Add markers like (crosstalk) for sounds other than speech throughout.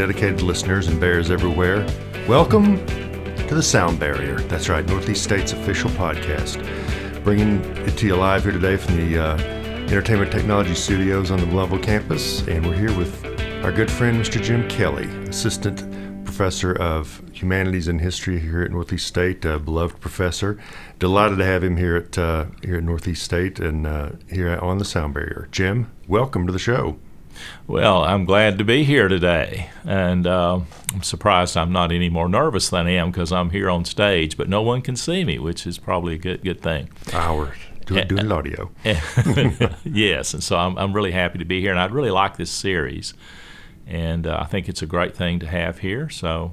dedicated listeners and bears everywhere. Welcome to the Sound Barrier. That's right, Northeast State's official podcast. Bringing it to you live here today from the uh, Entertainment Technology Studios on the Blountville campus. And we're here with our good friend, Mr. Jim Kelly, Assistant Professor of Humanities and History here at Northeast State, a beloved professor. Delighted to have him here at uh, here at Northeast State and uh, here on the Sound Barrier. Jim, welcome to the show. Well, I'm glad to be here today, and uh, I'm surprised I'm not any more nervous than I am because I'm here on stage, but no one can see me, which is probably a good good thing. Hours doing, doing audio. yes, and so I'm I'm really happy to be here, and I'd really like this series, and uh, I think it's a great thing to have here. So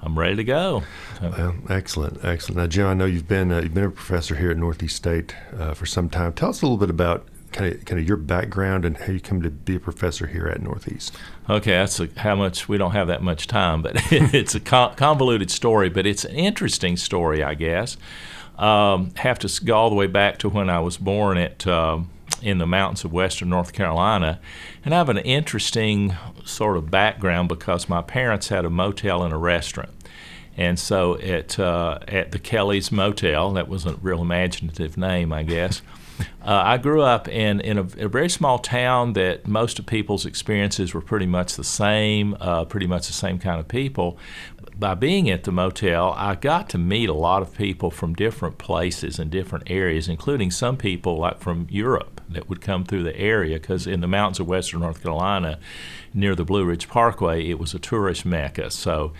I'm ready to go. Well, excellent, excellent. Now, Jim, I know you've been uh, you've been a professor here at Northeast State uh, for some time. Tell us a little bit about kind of kind of your background and how you come to be a professor here at Northeast. Okay, that's a, how much we don't have that much time, but (laughs) it's a convoluted story, but it's an interesting story, I guess. Um, have to go all the way back to when I was born at uh, in the mountains of western North Carolina, and I have an interesting sort of background because my parents had a motel and a restaurant. And so at uh, at the Kelly's Motel, that was a real imaginative name, I guess. Uh, I grew up in, in a, a, very small town that most of people's experiences were pretty much the same, uh, pretty much the same kind of people. By being at the motel, I got to meet a lot of people from different places and different areas, including some people like from Europe that would come through the area because in the mountains of western North Carolina, near the Blue Ridge Parkway, it was a tourist mecca. So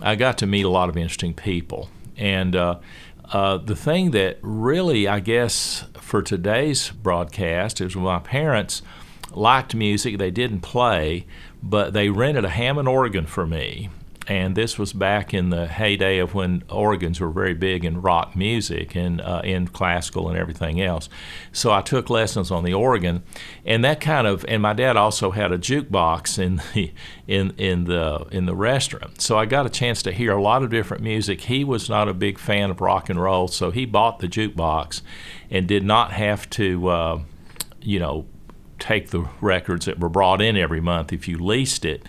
I got to meet a lot of interesting people. And uh, uh, the thing that really, I guess, for today's broadcast is my parents liked music. They didn't play, but they rented a Hammond organ for me and this was back in the heyday of when organs were very big in rock music and uh, in classical and everything else. So I took lessons on the organ, and that kind of and my dad also had a jukebox in (laughs) the in in the in the restaurant. So I got a chance to hear a lot of different music. He was not a big fan of rock and roll, so he bought the jukebox and did not have to, uh, you know, take the records that were brought in every month if you leased it.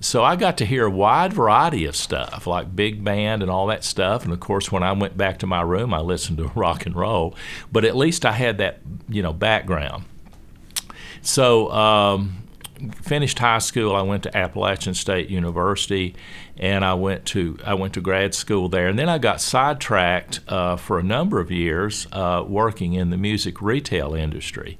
So I got to hear a wide variety of stuff, like big band and all that stuff. And of course, when I went back to my room, I listened to (laughs) rock and roll. But at least I had that, you know, background. So um, finished high school. I went to Appalachian State University, and I went to I went to grad school there. And then I got sidetracked uh, for a number of years uh, working in the music retail industry,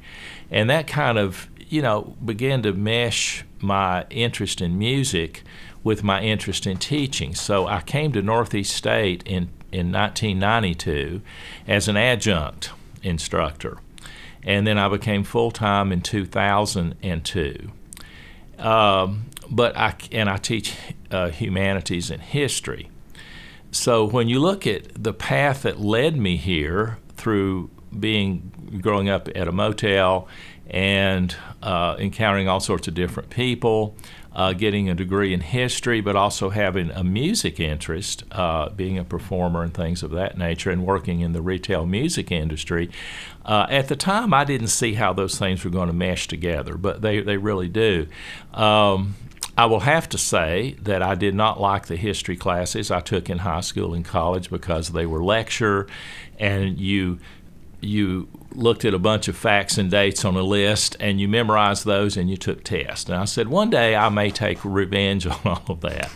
and that kind of you know began to mesh my interest in music with my interest in teaching. So I came to Northeast State in, in 1992 as an adjunct instructor. And then I became full time in 2002. Um, but I, and I teach uh, humanities and history. So when you look at the path that led me here through being growing up at a motel and uh, encountering all sorts of different people, uh, getting a degree in history, but also having a music interest, uh, being a performer and things of that nature, and working in the retail music industry. Uh, at the time, I didn't see how those things were going to mesh together, but they, they really do. Um, I will have to say that I did not like the history classes I took in high school and college because they were lecture and you you looked at a bunch of facts and dates on a list and you memorized those and you took tests. And I said, one day I may take revenge (laughs) on all of that.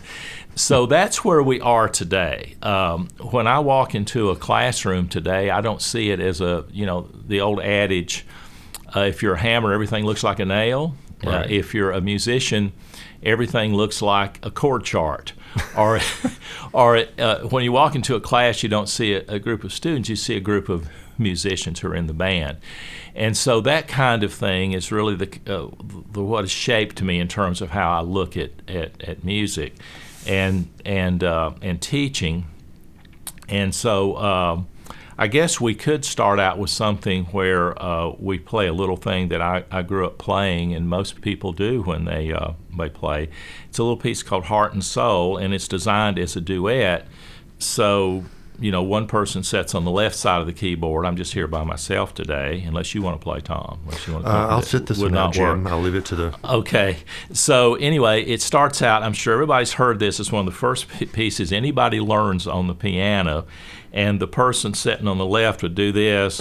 So that's where we are today. Um, when I walk into a classroom today, I don't see it as a, you know, the old adage uh, if you're a hammer, everything looks like a nail. Uh, right. Uh, if you're a musician, everything looks like a chord chart. (laughs) or, or uh, when you walk into a class, you don't see a, a group of students, you see a group of musicians who are in the band. And so that kind of thing is really the, uh, the what has shaped me in terms of how I look at, at, at music and and uh, and teaching. And so um, I guess we could start out with something where uh, we play a little thing that I, I, grew up playing, and most people do when they uh, they play. It's a little piece called Heart and Soul, and it's designed as a duet. So you know, one person sits on the left side of the keyboard. I'm just here by myself today, unless you want to play, Tom. Unless you want to uh, I'll sit this one out, Jim. I'll leave it to the. Okay. So anyway, it starts out. I'm sure everybody's heard this. It's one of the first pieces anybody learns on the piano, and the person sitting on the left would do this.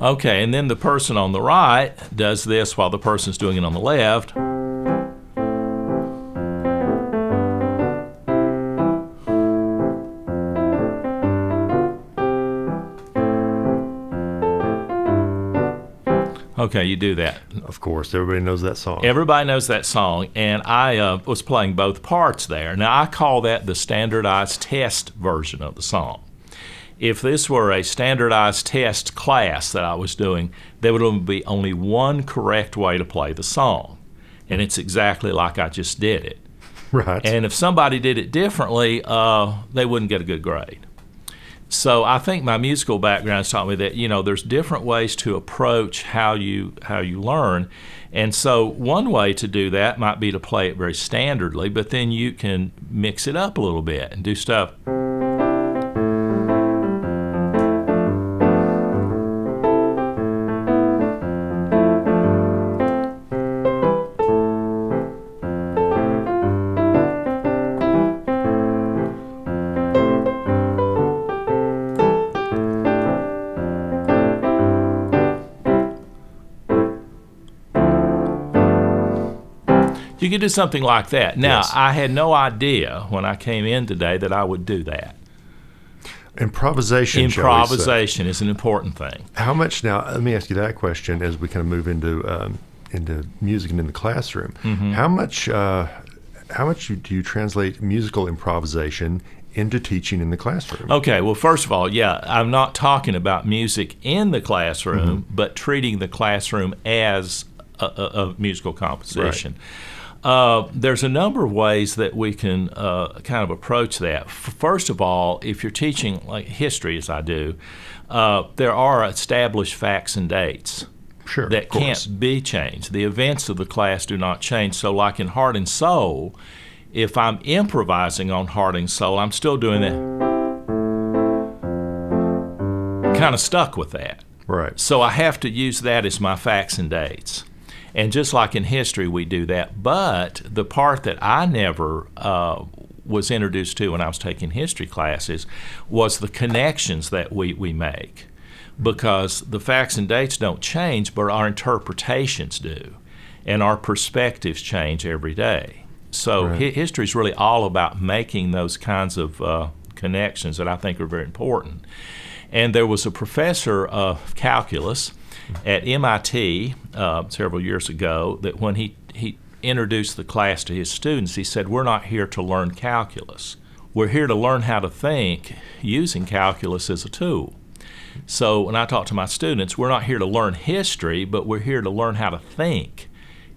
Okay, and then the person on the right does this while the person's doing it on the left. Okay, you do that. Of course, everybody knows that song. Everybody knows that song, and I uh, was playing both parts there. Now, I call that the standardized test version of the song if this were a standardized test class that I was doing, there would be only one correct way to play the song. And it's exactly like I just did it. Right. And if somebody did it differently, uh, they wouldn't get a good grade. So I think my musical background has taught me that you know there's different ways to approach how you how you learn, and so one way to do that might be to play it very standardly, but then you can mix it up a little bit and do stuff. You could do something like that. Now, yes. I had no idea when I came in today that I would do that. Improvisation. Improvisation is an important thing. How much now? Let me ask you that question as we kind of move into um, into music and in the classroom. Mm-hmm. How much? Uh, how much do you translate musical improvisation into teaching in the classroom? Okay, well, first of all, yeah, I'm not talking about music in the classroom, mm-hmm. but treating the classroom as a, a, a musical composition. Right. Uh, there's a number of ways that we can uh, kind of approach that. First of all, if you're teaching like history, as I do, uh, there are established facts and dates. Sure, that can't be changed. The events of the class do not change. So, like in Heart and Soul, if I'm improvising on Heart and Soul, I'm still doing that. Kind of stuck with that. Right. So I have to use that as my facts and dates. And just like in history, we do that. But the part that I never uh, was introduced to when I was taking history classes was the connections that we, we make. Because the facts and dates don't change, but our interpretations do. And our perspectives change every day. So right. hi- history is really all about making those kinds of uh, connections that I think are very important. And there was a professor of calculus at MIT uh, several years ago that when he, he introduced the class to his students, he said, We're not here to learn calculus. We're here to learn how to think using calculus as a tool. So when I talk to my students, we're not here to learn history, but we're here to learn how to think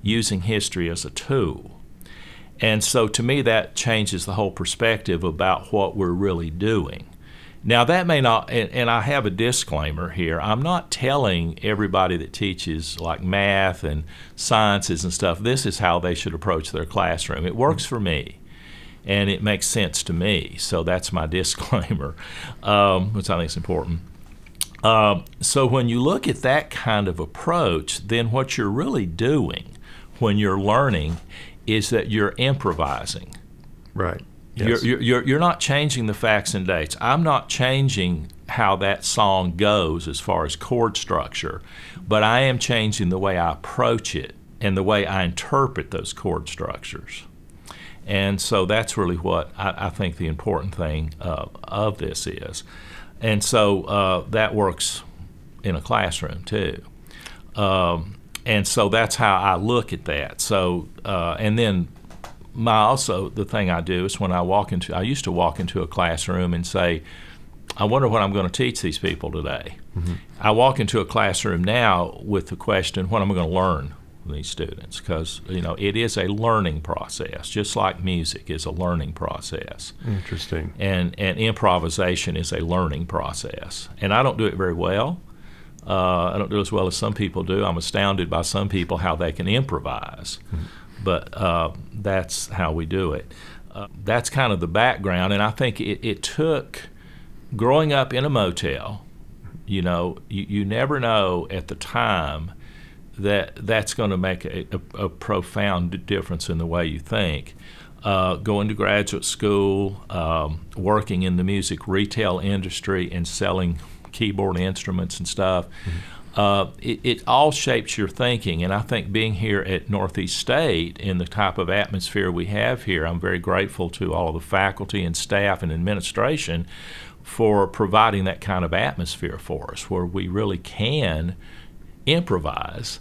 using history as a tool. And so to me, that changes the whole perspective about what we're really doing. Now, that may not, and, and, I have a disclaimer here. I'm not telling everybody that teaches like math and sciences and stuff, this is how they should approach their classroom. It works for me, and it makes sense to me. So that's my (laughs) disclaimer, um, which I think is important. Uh, so when you look at that kind of approach, then what you're really doing when you're learning is that you're improvising. Right. Yes. You're, you're, you're not changing the facts and dates. I'm not changing how that song goes as far as chord structure, but I am changing the way I approach it and the way I interpret those chord structures. And so that's really what I, I think the important thing uh, of this is. And so uh, that works in a classroom too. Um, and so that's how I look at that. So, uh, and then my also the thing I do is when I walk into I used to walk into a classroom and say, I wonder what I'm going to teach these people today. Mm-hmm. I walk into a classroom now with the question, what am I going to learn from these students? Because you know it is a learning process, just like music is a learning process. Interesting. And and improvisation is a learning process, and I don't do it very well. Uh, I don't do as well as some people do. I'm astounded by some people how they can improvise, mm-hmm. But uh, that's how we do it. Uh, that's kind of the background, and I think it, it, took growing up in a motel. You know, you, you never know at the time that that's going to make a, a, a, profound difference in the way you think. Uh, going to graduate school, um, working in the music retail industry, and selling keyboard instruments and stuff. Mm-hmm. Uh, it, it, all shapes your thinking. And I think being here at Northeast State in the type of atmosphere we have here, I'm very grateful to all of the faculty and staff and administration for providing that kind of atmosphere for us where we really can improvise.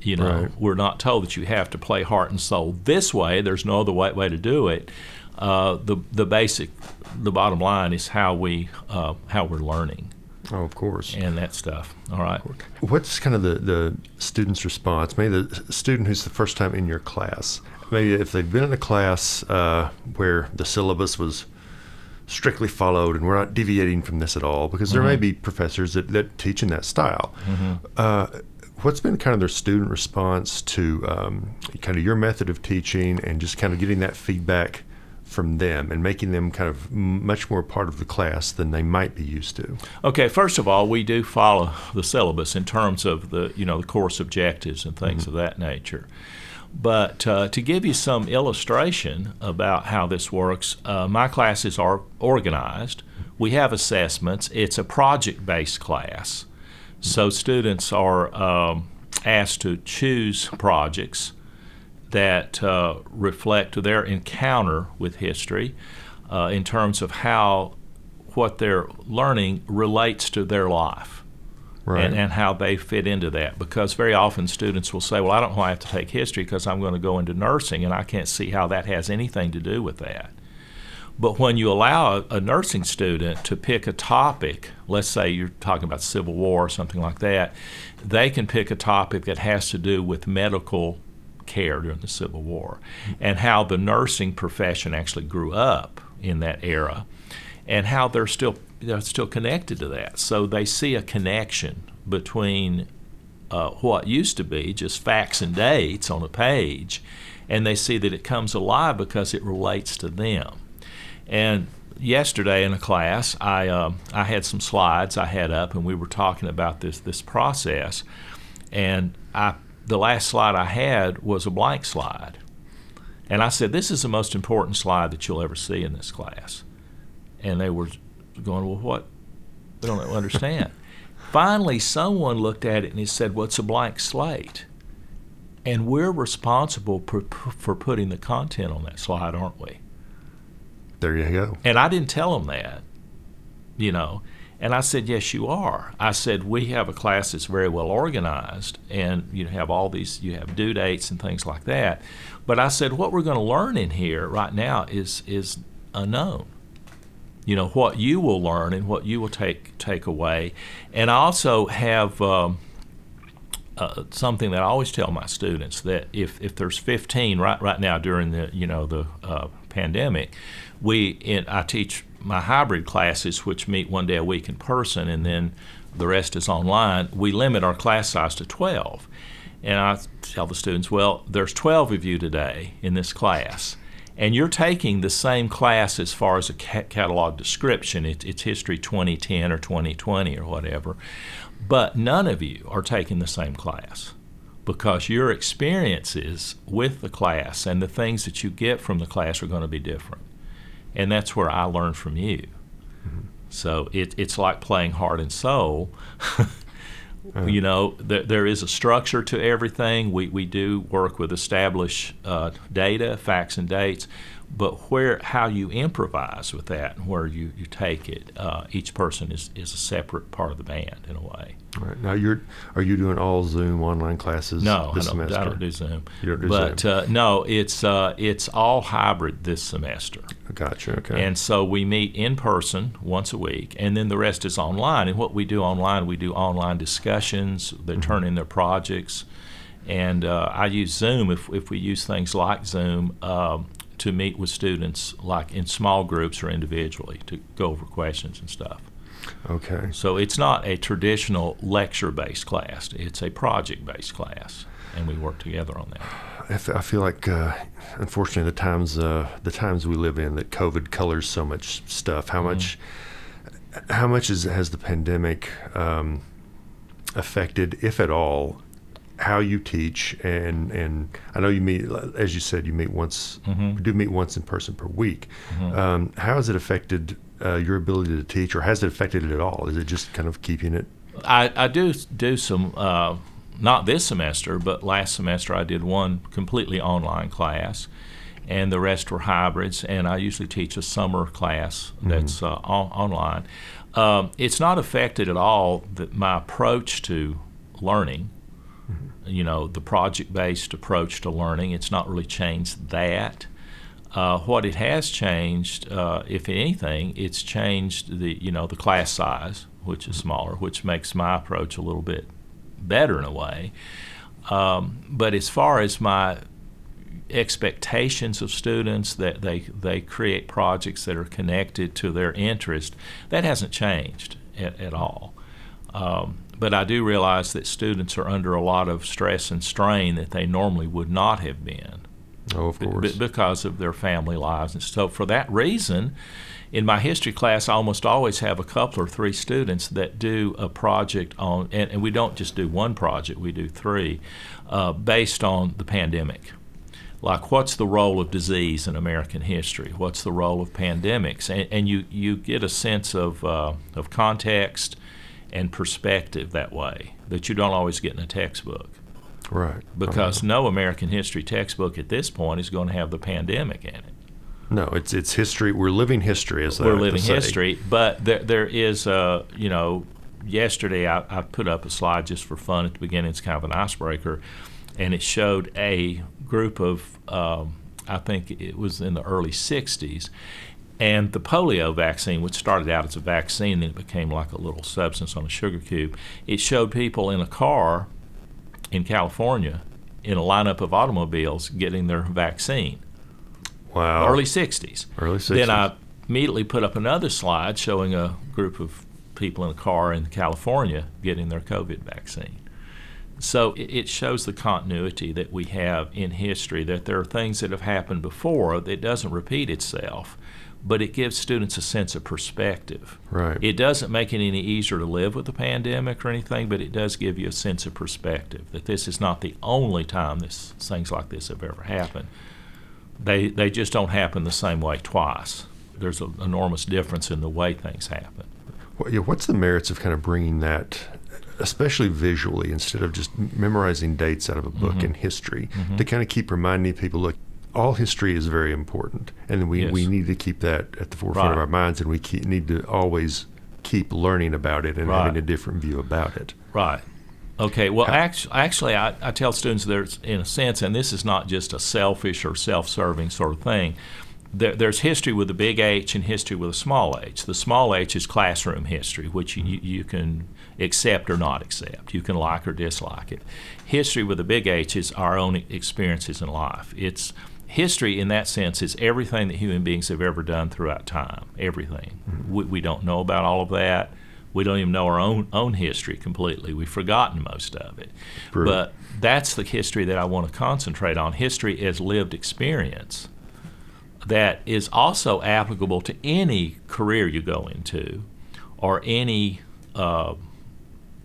You know, right. we're not told that you have to play heart and soul this way. There's no other way, way to do it. Uh, the the basic, the bottom line is how we uh, how we're learning. Oh, of course. And that stuff. All right. What's kind of the, the student's response? Maybe the student who's the first time in your class. Maybe if they've been in a class uh, where the syllabus was strictly followed and we're not deviating from this at all, because there mm-hmm. may be professors that, that teach in that style. Mm-hmm. Uh, what's been kind of their student response to um, kind of your method of teaching and just kind of getting that feedback from them and making them kind of much more part of the class than they might be used to? Okay, first of all, we do follow the syllabus in terms of the you know the course objectives and things mm-hmm. of that nature. But uh, to give you some illustration about how this works, uh, my classes are organized. We have assessments. It's a project based class. So students are um, asked to choose projects that uh, reflect their encounter with history uh, in terms of how what they're learning relates to their life. Right. And, and, how they fit into that. Because very often students will say, Well, I don't know why I have to take history because I'm going to go into nursing, and I can't see how that has anything to do with that. But when you allow a, a nursing student to pick a topic, let's say you're talking about Civil War or something like that, they can pick a topic that has to do with medical care during the Civil War, and how the nursing profession actually grew up in that era, and how they're still they're still connected to that. So they see a connection between uh, what used to be just facts and dates on a page, and they see that it comes alive because it relates to them. And yesterday in a class, I uh, I had some slides I had up, and we were talking about this this process, and I the last slide I had was a blank slide. And I said, This is the most important slide that you'll ever see in this class. And they were going, Well, what? They don't understand. (laughs) Finally, someone looked at it and he said, Well, it's a blank slate. And we're responsible for, for putting the content on that slide, aren't we? There you go. And I didn't tell them that, you know. And I said, Yes, you are. I said, We have a class that's very well organized, and you have all these, you have due dates and things like that. But I said, What we're going to learn in here right now is, is unknown. You know, what you will learn and what you will take, take away. And I also have. Um, uh, something that I always tell my students that if, if there's 15 right right now during the you know the uh, pandemic, we in, I teach my hybrid classes, which meet one day a week in person and then the rest is online, we limit our class size to 12. And I tell the students, well, there's 12 of you today in this class, and you're taking the same class as far as a catalog description. It, it's History 2010 or 2020 or whatever, but none of you are taking the same class because your experiences with the class and the things that you get from the class are going to be different and that's where I learn from you. Mm-hmm. So it, it's like playing heart and soul. uh-huh. (laughs) You know, th- there is a structure to everything. We, we do work with established uh, data, facts, and dates, but where how you improvise with that and where you, you take it, uh, each person is, is a separate part of the band in a way. Right now, you're are you doing all Zoom online classes? No, this I don't, semester? I don't do Zoom. You don't do but, Zoom. Uh, no, it's uh, it's all hybrid this semester. Gotcha. Okay. And so we meet in person once a week, and then the rest is online. And what we do online, we do online discussions. They mm-hmm. turn in their projects, and uh, I use Zoom if if we use things like Zoom. Um, to meet with students like in small groups or individually to go over questions and stuff. Okay. So it's not a traditional lecture based class, it's a project based class, and we work together on that. I, f- I feel like, uh, unfortunately, the times uh, the times we live in, that COVID colors so much stuff. How mm-hmm. much how much is, has the pandemic um, affected, if at all, how you teach? And and I know you meet, as you said, you meet once, mm-hmm. do meet once in person per week. Mm-hmm. Um, how has it affected uh, your ability to teach, or has it affected it at all? Is it just kind of keeping it? I, I do do some. Uh, not this semester, but last semester I did one completely online class, and the rest were hybrids. And I usually teach a summer class mm-hmm. that's mm-hmm. uh, on- online. Um, it's not affected at all that my approach to learning. Mm-hmm. You know, the project-based approach to learning. It's not really changed that. Uh, what it has changed, uh, if anything, it's changed the you know the class size, which is smaller, which makes my approach a little bit better in a way. Um, but as far as my expectations of students that they they create projects that are connected to their interest, that hasn't changed at, at all. Um, but I do realize that students are under a lot of stress and strain that they normally would not have been. Oh, of course. B- because of their family lives. And so, for that reason, in my history class, I almost always have a couple or three students that do a project on, and, and we don't just do one project, we do three, uh, based on the pandemic. Like, what's the role of disease in American history? What's the role of pandemics? And, and you, you get a sense of, uh, of context and perspective that way that you don't always get in a textbook. Right. Because no American history textbook at this point is going to have the pandemic in it. No, it's it's history. We're living history, as we're living history. But there there is a you know, yesterday I, I put up a slide just for fun at the beginning. It's kind of an icebreaker, and it showed a group of um, I think it was in the early '60s, and the polio vaccine, which started out as a vaccine, then it became like a little substance on a sugar cube. It showed people in a car in California in a lineup of automobiles getting their vaccine. Wow. Early 60s. Early 60s. Then I immediately put up another slide showing a group of people in a car in California getting their COVID vaccine. So it shows the continuity that we have in history, that there are things that have happened before that doesn't repeat itself but it gives students a sense of perspective. Right. It doesn't make it any easier to live with the pandemic or anything, but it does give you a sense of perspective that this is not the only time this things like this have ever happened. They they just don't happen the same way twice. There's an enormous difference in the way things happen. Well, yeah, what's the merits of kind of bringing that especially visually, instead of just memorizing dates out of a book mm-hmm. in history, mm-hmm. to kind of keep reminding people, look, all history is very important, and we, yes. we need to keep that at the forefront right. of our minds, and we keep, need to always keep learning about it and right. having a different view about it. Right. Okay. Well, actually, actually I, I tell students there's, in a sense, and this is not just a selfish or self-serving sort of thing. There, there's history with a big H and history with a small h. The small h is classroom history, which you, you can accept or not accept. You can like or dislike it. History with a big H is our own experiences in life. It's history in that sense is everything that human beings have ever done throughout time everything. Mm-hmm. we, we, don't know about all of that. We don't even know our own own history completely. We've forgotten most of it. True. but that's the history that i want to concentrate on. History as lived experience that is also applicable to any career you go into or any uh,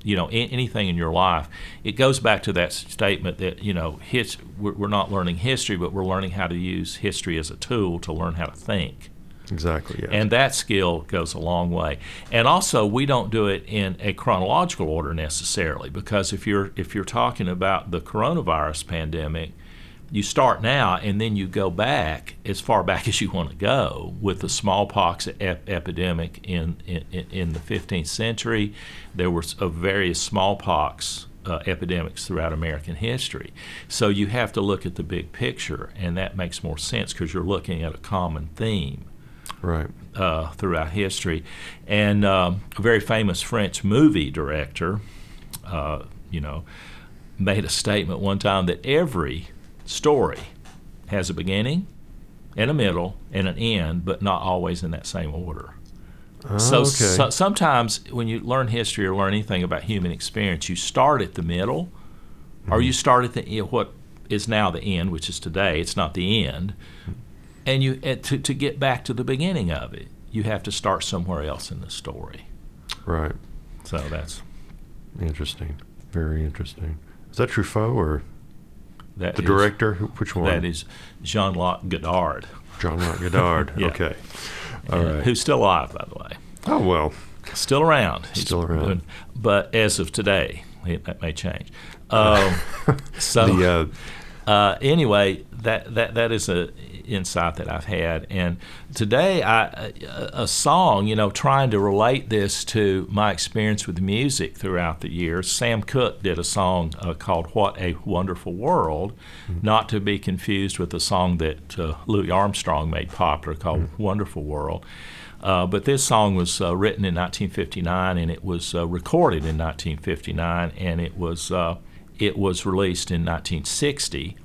you know anything in your life it goes back to that statement that you know his, we're, we're not learning history but we're learning how to use history as a tool to learn how to think exactly yeah. and that skill goes a long way and also we don't do it in a chronological order necessarily because if you're if you're talking about the coronavirus pandemic you start now and then you go back as far back (laughs) as you want to go with the smallpox ep- epidemic in, in, in the 15th century. There were various smallpox uh, epidemics throughout American history. So you have to look at the big picture, and that makes more sense because you're looking at a common theme. Right. Uh, throughout history. And um, a very famous French movie director, uh, you know, made a statement one time that every story has a beginning and a middle and an end, but not always in that same order. so, oh, okay. so sometimes when you learn history or learn anything about human experience, you start at the middle, or you mm-hmm. start at the what is now the end, which is today. It's not the end, and you to to get back to the beginning of it, you have to start somewhere else in the story. Right. So that's Interesting. Very interesting. Is that Truffaut or that the is- director? Which one? That is Jean Luc Godard, John Rock Goddard. (laughs) Yeah. Okay. All uh, right. who's still alive, by the way. Oh well. Still around. He's Still around. doing- but as of today, it, that may change. Um, (laughs) so The uh, uh, anyway, that, that that is a insight that I've had, and today I, a song, you know, trying to relate this to my experience with music throughout the years. Sam Cooke did a song uh, called "What a Wonderful World," not to be confused with the song that uh, Louis Armstrong made popular called "Wonderful World." Uh, but this song was uh, written in 1959, and it was uh, recorded in 1959, and it was uh, it was released in 1960.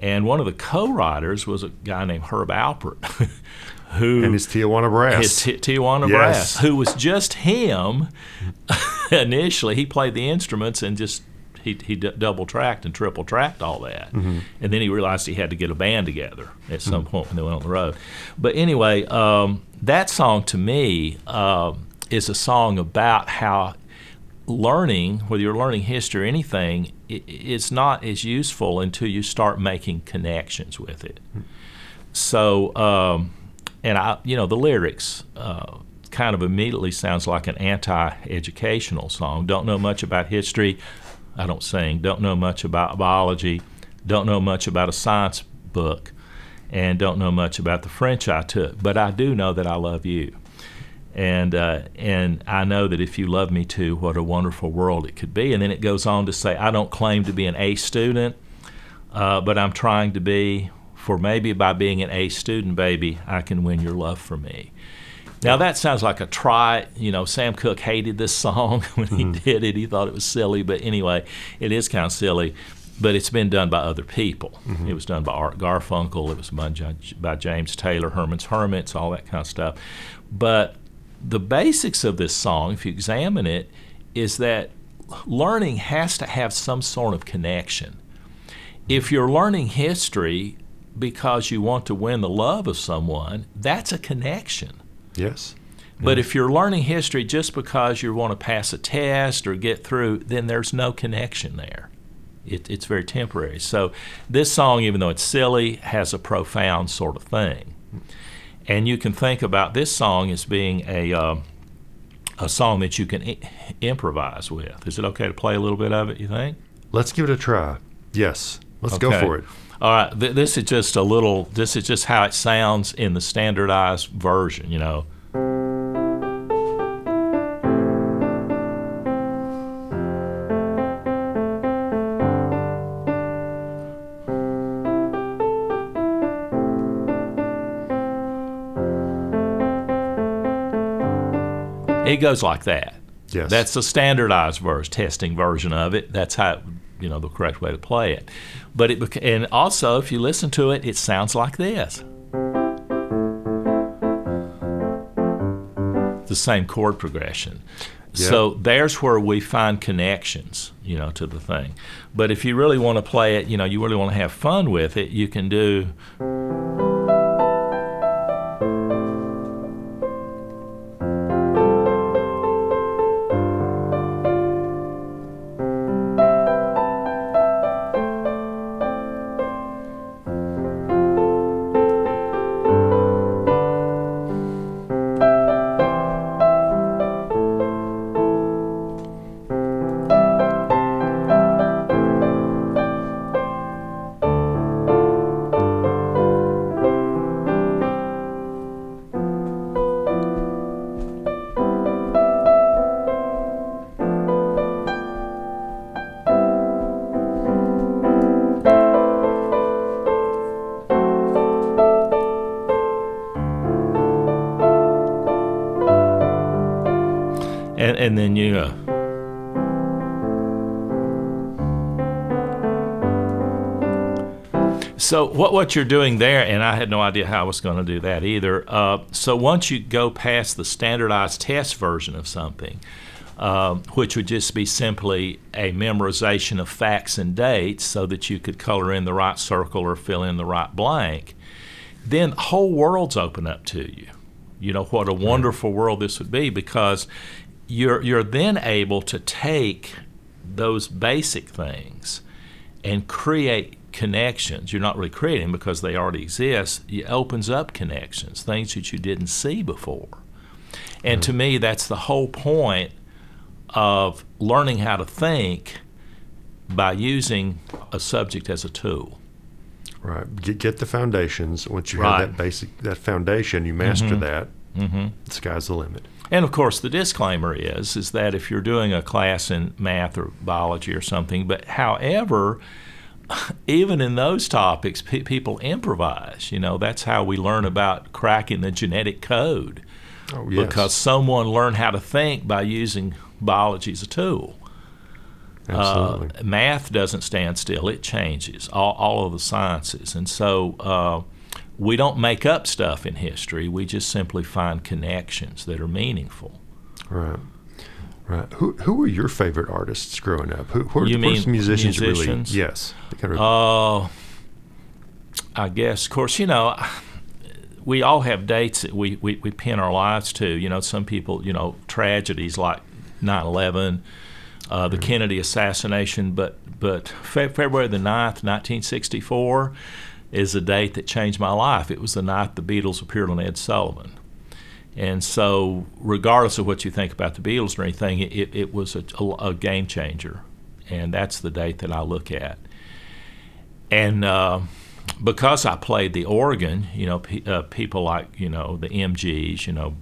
And one of the co-writers was a guy named Herb Alpert, (laughs) who and his Tijuana Brass. his Ti- Tijuana Yes. Brass, who was just him (laughs) initially. He played the instruments and just he, he d- double tracked and triple tracked all that. And then he realized he had to get a band together at some point when they went on the road. But anyway, um, that song to me um, is a song about how learning, whether you're learning history or anything, it's not as useful until you start making connections with it. So, um, and I, you know, the lyrics uh, kind of immediately sounds like an anti-educational song. Don't know much about history. I don't sing. Don't know much about biology. Don't know much about a science book, and don't know much about the French I took. But I do know that I love you. And uh, and I know that if you love me too, what a wonderful world it could be. And then it goes on to say, I don't claim to be an A student, uh, but I'm trying to be. For maybe by being an A student, baby, I can win your love for me. Now that sounds like a try. You know, Sam Cooke hated this song (laughs) when he did it. He thought it was silly, but anyway, it is kind of silly. But it's been done by other people. It was done by Art Garfunkel. It was by, by James Taylor, Herman's Hermits, all that kind of stuff. But the basics of this song, if you examine it, is that learning has to have some sort of connection. If you're learning history because you want to win the love of someone, that's a connection. yes. But if you're learning history just because you want to pass a test or get through, then there's no connection there. It, it's very temporary. So this song, even though it's silly, has a profound sort of thing. And you can think about this song as being a um, a song that you can I- improvise with. Is it okay to play a little bit of it? You think? Let's give it a try. Yes. Let's go for it. All right, th- this is just a little. This is just how it sounds in the standardized version. You know. Goes like that. Yes. That's the standardized version, testing version of it. That's how you know the correct way to play it. But it and also if you listen to it, it sounds like this. The same chord progression. So there's where we find connections, you know, to the thing. But if you really want to play it, you know, you really want to have fun with it, you can do what you're doing there, and I had no idea how I was going to do that either. Uh, so once you go past the standardized test version of something, um, which would just be simply a memorization of facts and dates, so that you could color in the right circle or fill in the right blank, then whole worlds open up to you. You know what a wonderful world this would be because you're you're then able to take those basic things and create connections. You're not really creating because they already exist. It opens up connections, things that you didn't see before. And to me, that's the whole point of learning how to think by using a subject as a tool. Right. Get, get the foundations. Once you Right. have that basic that foundation, you master that. Mm-hmm. The sky's the limit. And of course, the disclaimer is is that if you're doing a class in math or biology or something, but however, even in those topics, pe- people improvise. You know, that's how we learn about cracking the genetic code Oh yes. because someone learned how to think by using biology as a tool. Absolutely. Uh, math doesn't stand still; it changes. All, all of the sciences, and so uh, we don't make up stuff in history. We just simply find connections that are meaningful. right. Right. Who who were your favorite artists growing up? Who, who, You who were mean some musicians, musicians? really? Yes. Of, Uh, I guess, of course, you know, we all have dates that we, we, we pin our lives to. You know, some people, you know, tragedies like 9 11, uh, the Kennedy assassination, but, but Fe- February the 9th, 1964, is a date that changed my life. It was the night the Beatles appeared on Ed Sullivan. And so, regardless of what you think about the Beatles or anything, it, it, was a, a, game changer. And that's the date that I look at. And uh, because I played the organ, you know, uh, people like, you know, the MGs, you know,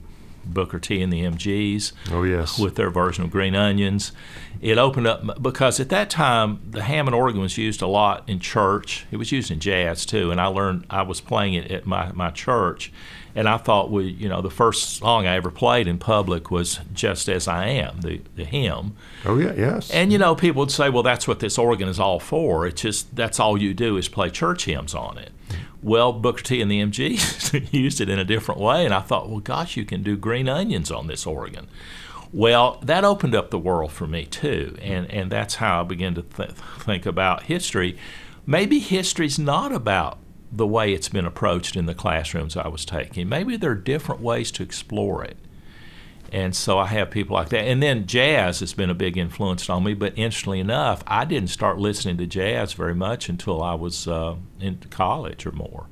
Booker T and the MGs oh yes. with their version of Green Onions. It opened up because at that time the Hammond organ was used a lot in church. It was used in jazz too, and I learned I was playing it at my, my church, and I thought we you know the first song I ever played in public was "Just as I Am," the the hymn. oh yeah. Yes. And you know, people would say, "Well, that's what this organ is all for. It's just that's all you do is play church hymns on it." Well, Booker T and the MGs (laughs) used it in a different way, and I thought, "Well, gosh, you can do green onions on this organ." Well, that opened up the world for me too, and and that's how I began to th- think about history. Maybe history's not about the way it's been approached in the classrooms I was taking. Maybe there are different ways to explore it. And so I have people like that. And then jazz has been a big influence on me. But interestingly enough, I didn't start listening to jazz very much until I was uh, in college or more.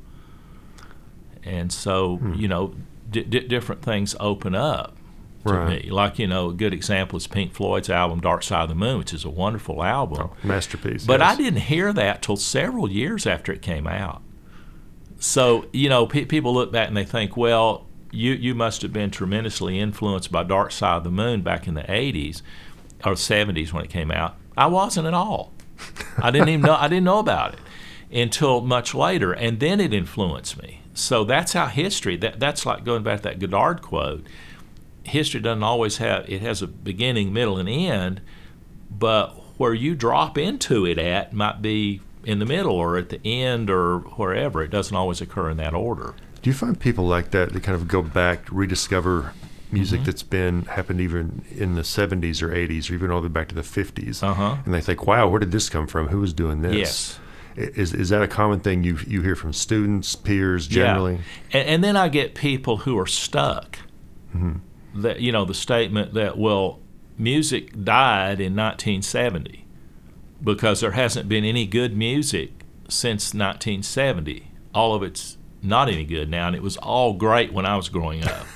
And so, you know, di- di- different things open up to Right. me. Like, you know, a good example is Pink Floyd's album Dark Side of the Moon, which is a wonderful album. Masterpiece. But yes. I didn't hear that till several years after it came out. So you know, pe- people look back and they think, well, you you must have been tremendously influenced by Dark Side of the Moon back in the '80s or '70s when it came out. I wasn't at all. I didn't even know I didn't know about it until much later, and then it influenced me. So that's how history. That that's like going back to that Goddard quote. History doesn't always have it has a beginning, middle, and end, but where you drop into it at might be in the middle or at the end or wherever. It doesn't always occur in that order. Do you find people like that that kind of go back, rediscover music Mm-hmm. that's been happened even in the 70s or 80s or even all the way back to the 50s, Uh-huh. and they think, "Wow, where did this come from? Who was doing this?" Yes. Is is that a common thing you you hear from students, peers, generally? Yeah. And, and then I get people who are stuck. That you know the statement that well, music died in 1970 because there hasn't been any good music since 1970. All of it's not any good now, and it was all great when I was growing up.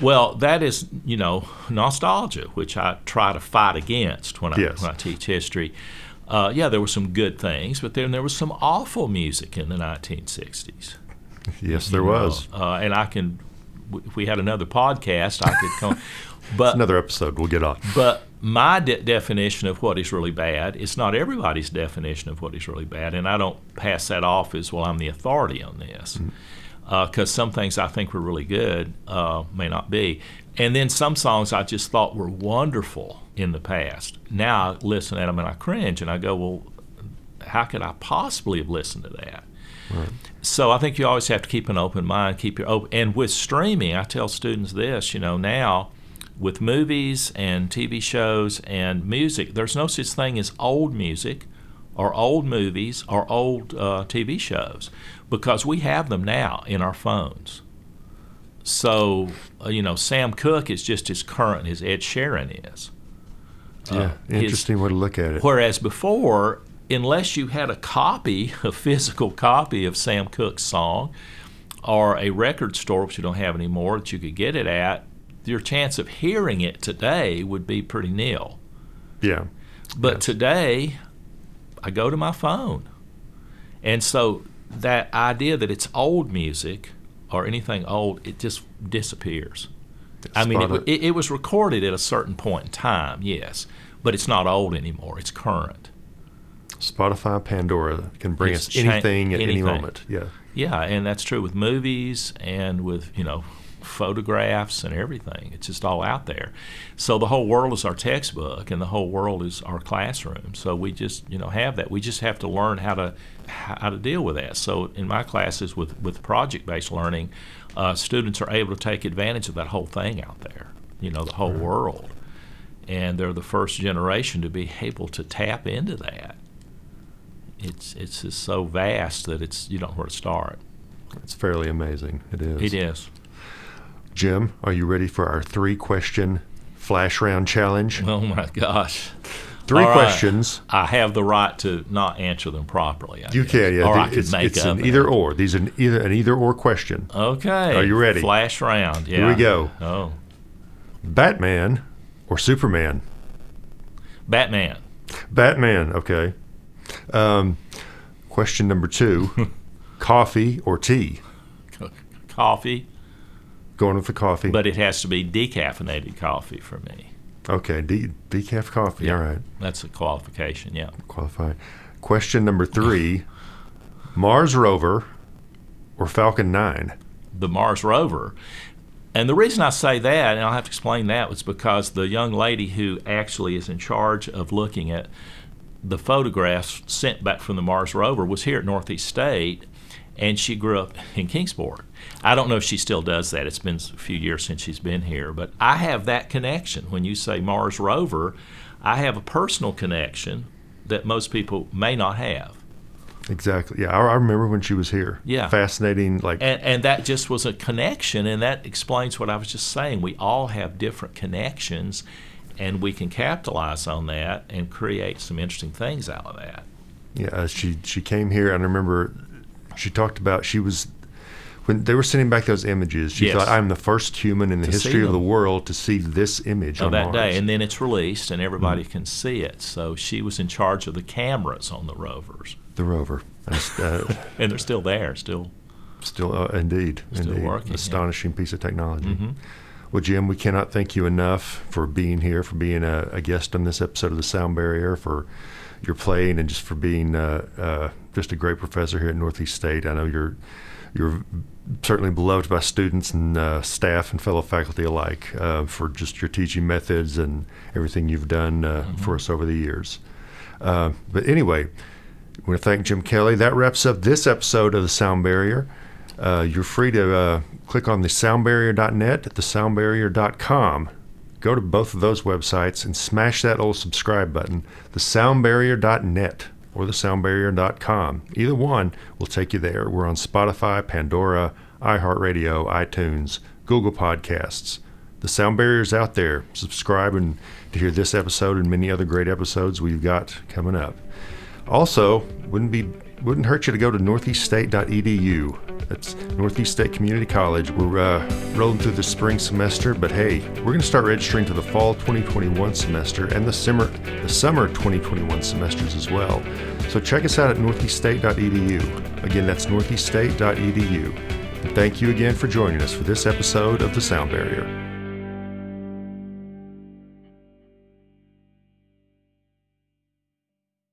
well, that is you know nostalgia, which I try to fight against when I Yes. when I teach history. Uh, yeah, there were some good things, but then there was some awful music in the 1960s. Yes, there know. was. Uh, and I can, if we had another podcast, I could come. (laughs) But Another episode we'll get on. but my de- definition of what is really bad is not everybody's definition of what is really bad, and I don't pass that off as well. I'm the authority on this because some things I think were really good uh, may not be, and then some songs I just thought were wonderful in the past. Now I listen at them and I cringe, and I go, well, how could I possibly have listened to that? Right. So I think you always have to keep an open mind, keep your open. And with streaming, I tell students this, you know, now with movies and TV shows and music, there's no such thing as old music or old movies or old uh, TV shows because we have them now in our phones. So, uh, you know, Sam Cooke is just as current as Ed Sheeran is. Yeah, Uh, his- interesting way to look at it. Whereas before, unless you had a copy, (laughs) a physical copy of Sam Cooke's song, or a record store, which you don't have anymore, that you could get it at, your chance of hearing it today would be pretty nil. Yeah, But today, I go to my phone. And so that idea that it's old music or anything old, it just disappears. I mean, it, Spot it, it was recorded at a certain point in time, yes, but it's not old anymore. It's current. Spotify, Pandora can bring It's us cha- anything at any moment. Yeah, Yeah, and that's true with movies and with, you know, photographs and everything. It's just all out there. So the whole world is our textbook and the whole world is our classroom. So we just, you know, have that. We just have to learn how to how to deal with that. So in my classes with with project-based learning, uh, students are able to take advantage of that whole thing out there. You know, the whole world. And they're the first generation to be able to tap into that. It's it's just so vast that it's you don't know where to start. it's fairly amazing. It is. It is. Jim, are you ready for our three question flash round challenge? Oh my gosh. Three All right. questions. I have the right to not answer them properly. I You guess. can, yeah. Or I could it's make it's up an either or. These are an either an either or question. Okay. Are you ready? Flash round. Yeah. Here we go. Oh, Batman or Superman? Batman. Batman. Okay. Um, question number two: (laughs) Coffee or tea? Co- Coffee, Going with the coffee. but it has to be decaffeinated coffee for me. okay, de- decaf coffee. Yeah. All right, That's a qualification. Yeah. qualified. Question number three: Mars rover or Falcon Nine? the Mars rover. And the reason I say that, and I'll have to explain that, was because the young lady who actually is in charge of looking at the photographs sent back from the Mars rover was here at Northeast State, and she grew up in Kingsport. I don't know if she still does that. It's been a few years since she's been here, but I have that connection. When you say Mars rover, I have a personal connection that most people may not have. Exactly. Yeah, I, I remember when she was here. Yeah. Fascinating. Like And, and that just was a connection, and that explains what I was just saying. We all have different connections, and we can capitalize on that and create some interesting things out of that. Yeah, she she came here, and I remember she talked about she was when they were sending back those images. She Yes. thought, "I'm the first human in the To history of the world to see this image of on that Mars." day, and then it's released, and everybody Mm-hmm. can see it. So she was in charge of the cameras on the rovers, the rover, uh, (laughs) and they're still there, still. still uh, indeed, Still indeed, working, yeah. astonishing piece of technology. Mhm. Well, Jim, we cannot thank you enough for being here, for being a, a guest on this episode of the Sound Barrier, for your playing, and just for being uh, uh, just a great professor here at Northeast State. I know you're you're certainly beloved by students and uh, staff and fellow faculty alike uh, for just your teaching methods and everything you've done uh, for us over the years. Uh, but anyway, I want to thank Jim Kelly. That wraps up this episode of the Sound Barrier. Uh, you're free to uh, click on the soundbarrier.net, thesoundbarrier.com. Go to both of those websites and smash that old subscribe button, the thesoundbarrier.net or thesoundbarrier.com. Either one will take you there. We're on Spotify, Pandora, iHeartRadio, iTunes, Google Podcasts. The Sound Barrier's out there. Subscribe and to hear this episode and many other great episodes we've got coming up. Also, wouldn't be wouldn't hurt you to go to northeaststate.edu. That's Northeast State Community College. We're uh, rolling through the spring semester, but hey, we're going to start registering to the fall 2021 semester and the summer the summer 2021 semesters as well. So check us out at northeaststate.edu. Again, that's northeaststate.edu. And thank you again for joining us for this episode of the Sound Barrier.